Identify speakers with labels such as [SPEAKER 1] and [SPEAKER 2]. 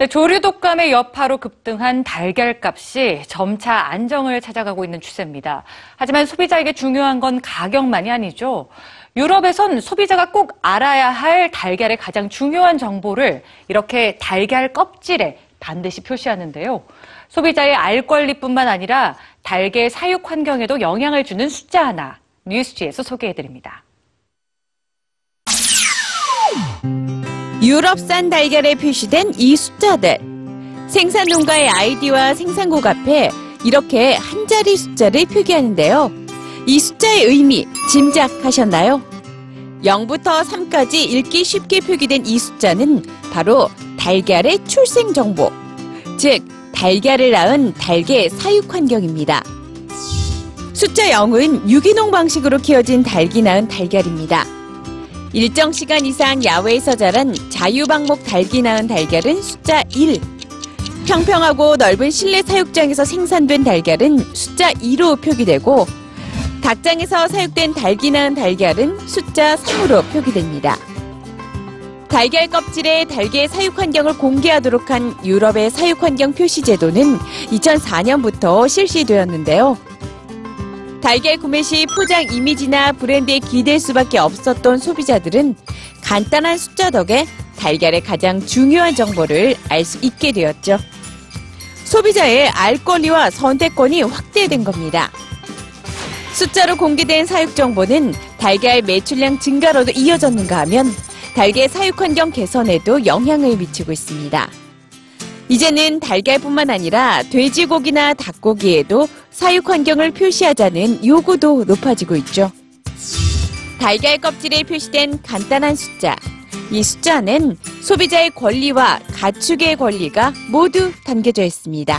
[SPEAKER 1] 네, 조류 독감의 여파로 급등한 달걀 값이 점차 안정을 찾아가고 있는 추세입니다. 하지만 소비자에게 중요한 건 가격만이 아니죠. 유럽에선 소비자가 꼭 알아야 할 달걀의 가장 중요한 정보를 이렇게 달걀 껍질에 반드시 표시하는데요. 소비자의 알 권리뿐만 아니라 달걀 사육 환경에도 영향을 주는 숫자 하나 뉴스지에서 소개해드립니다.
[SPEAKER 2] 유럽산 달걀에 표시된 이 숫자들. 생산 농가의 아이디와 생산국 앞에 이렇게 한 자리 숫자를 표기하는데요. 이 숫자의 의미 짐작하셨나요? 0부터 3까지 읽기 쉽게 표기된 이 숫자는 바로 달걀의 출생 정보, 즉 달걀을 낳은 달걀 사육 환경입니다. 숫자 0은 유기농 방식으로 키워진 닭이 낳은 달걀입니다. 일정 시간 이상 야외에서 자란 자유방목 닭이 낳은 달걀은 숫자 1. 평평하고 넓은 실내 사육장에서 생산된 달걀은 숫자 2로 표기되고 닭장에서 사육된 닭이 낳은 달걀은 숫자 3으로 표기됩니다. 달걀 껍질에 달걀 사육 환경을 공개하도록 한 유럽의 사육 환경 표시 제도는 2004년부터 실시되었는데요. 달걀 구매 시 포장 이미지나 브랜드에 기댈 수밖에 없었던 소비자들은 간단한 숫자 덕에 달걀의 가장 중요한 정보를 알 수 있게 되었죠. 소비자의 알 권리와 선택권이 확대된 겁니다. 숫자로 공개된 사육 정보는 달걀 매출량 증가로도 이어졌는가 하면 달걀 사육 환경 개선에도 영향을 미치고 있습니다. 이제는 달걀뿐만 아니라 돼지고기나 닭고기에도 사육 환경을 표시하자는 요구도 높아지고 있죠. 달걀 껍질에 표시된 간단한 숫자. 이 숫자는 소비자의 권리와 가축의 권리가 모두 담겨져 있습니다.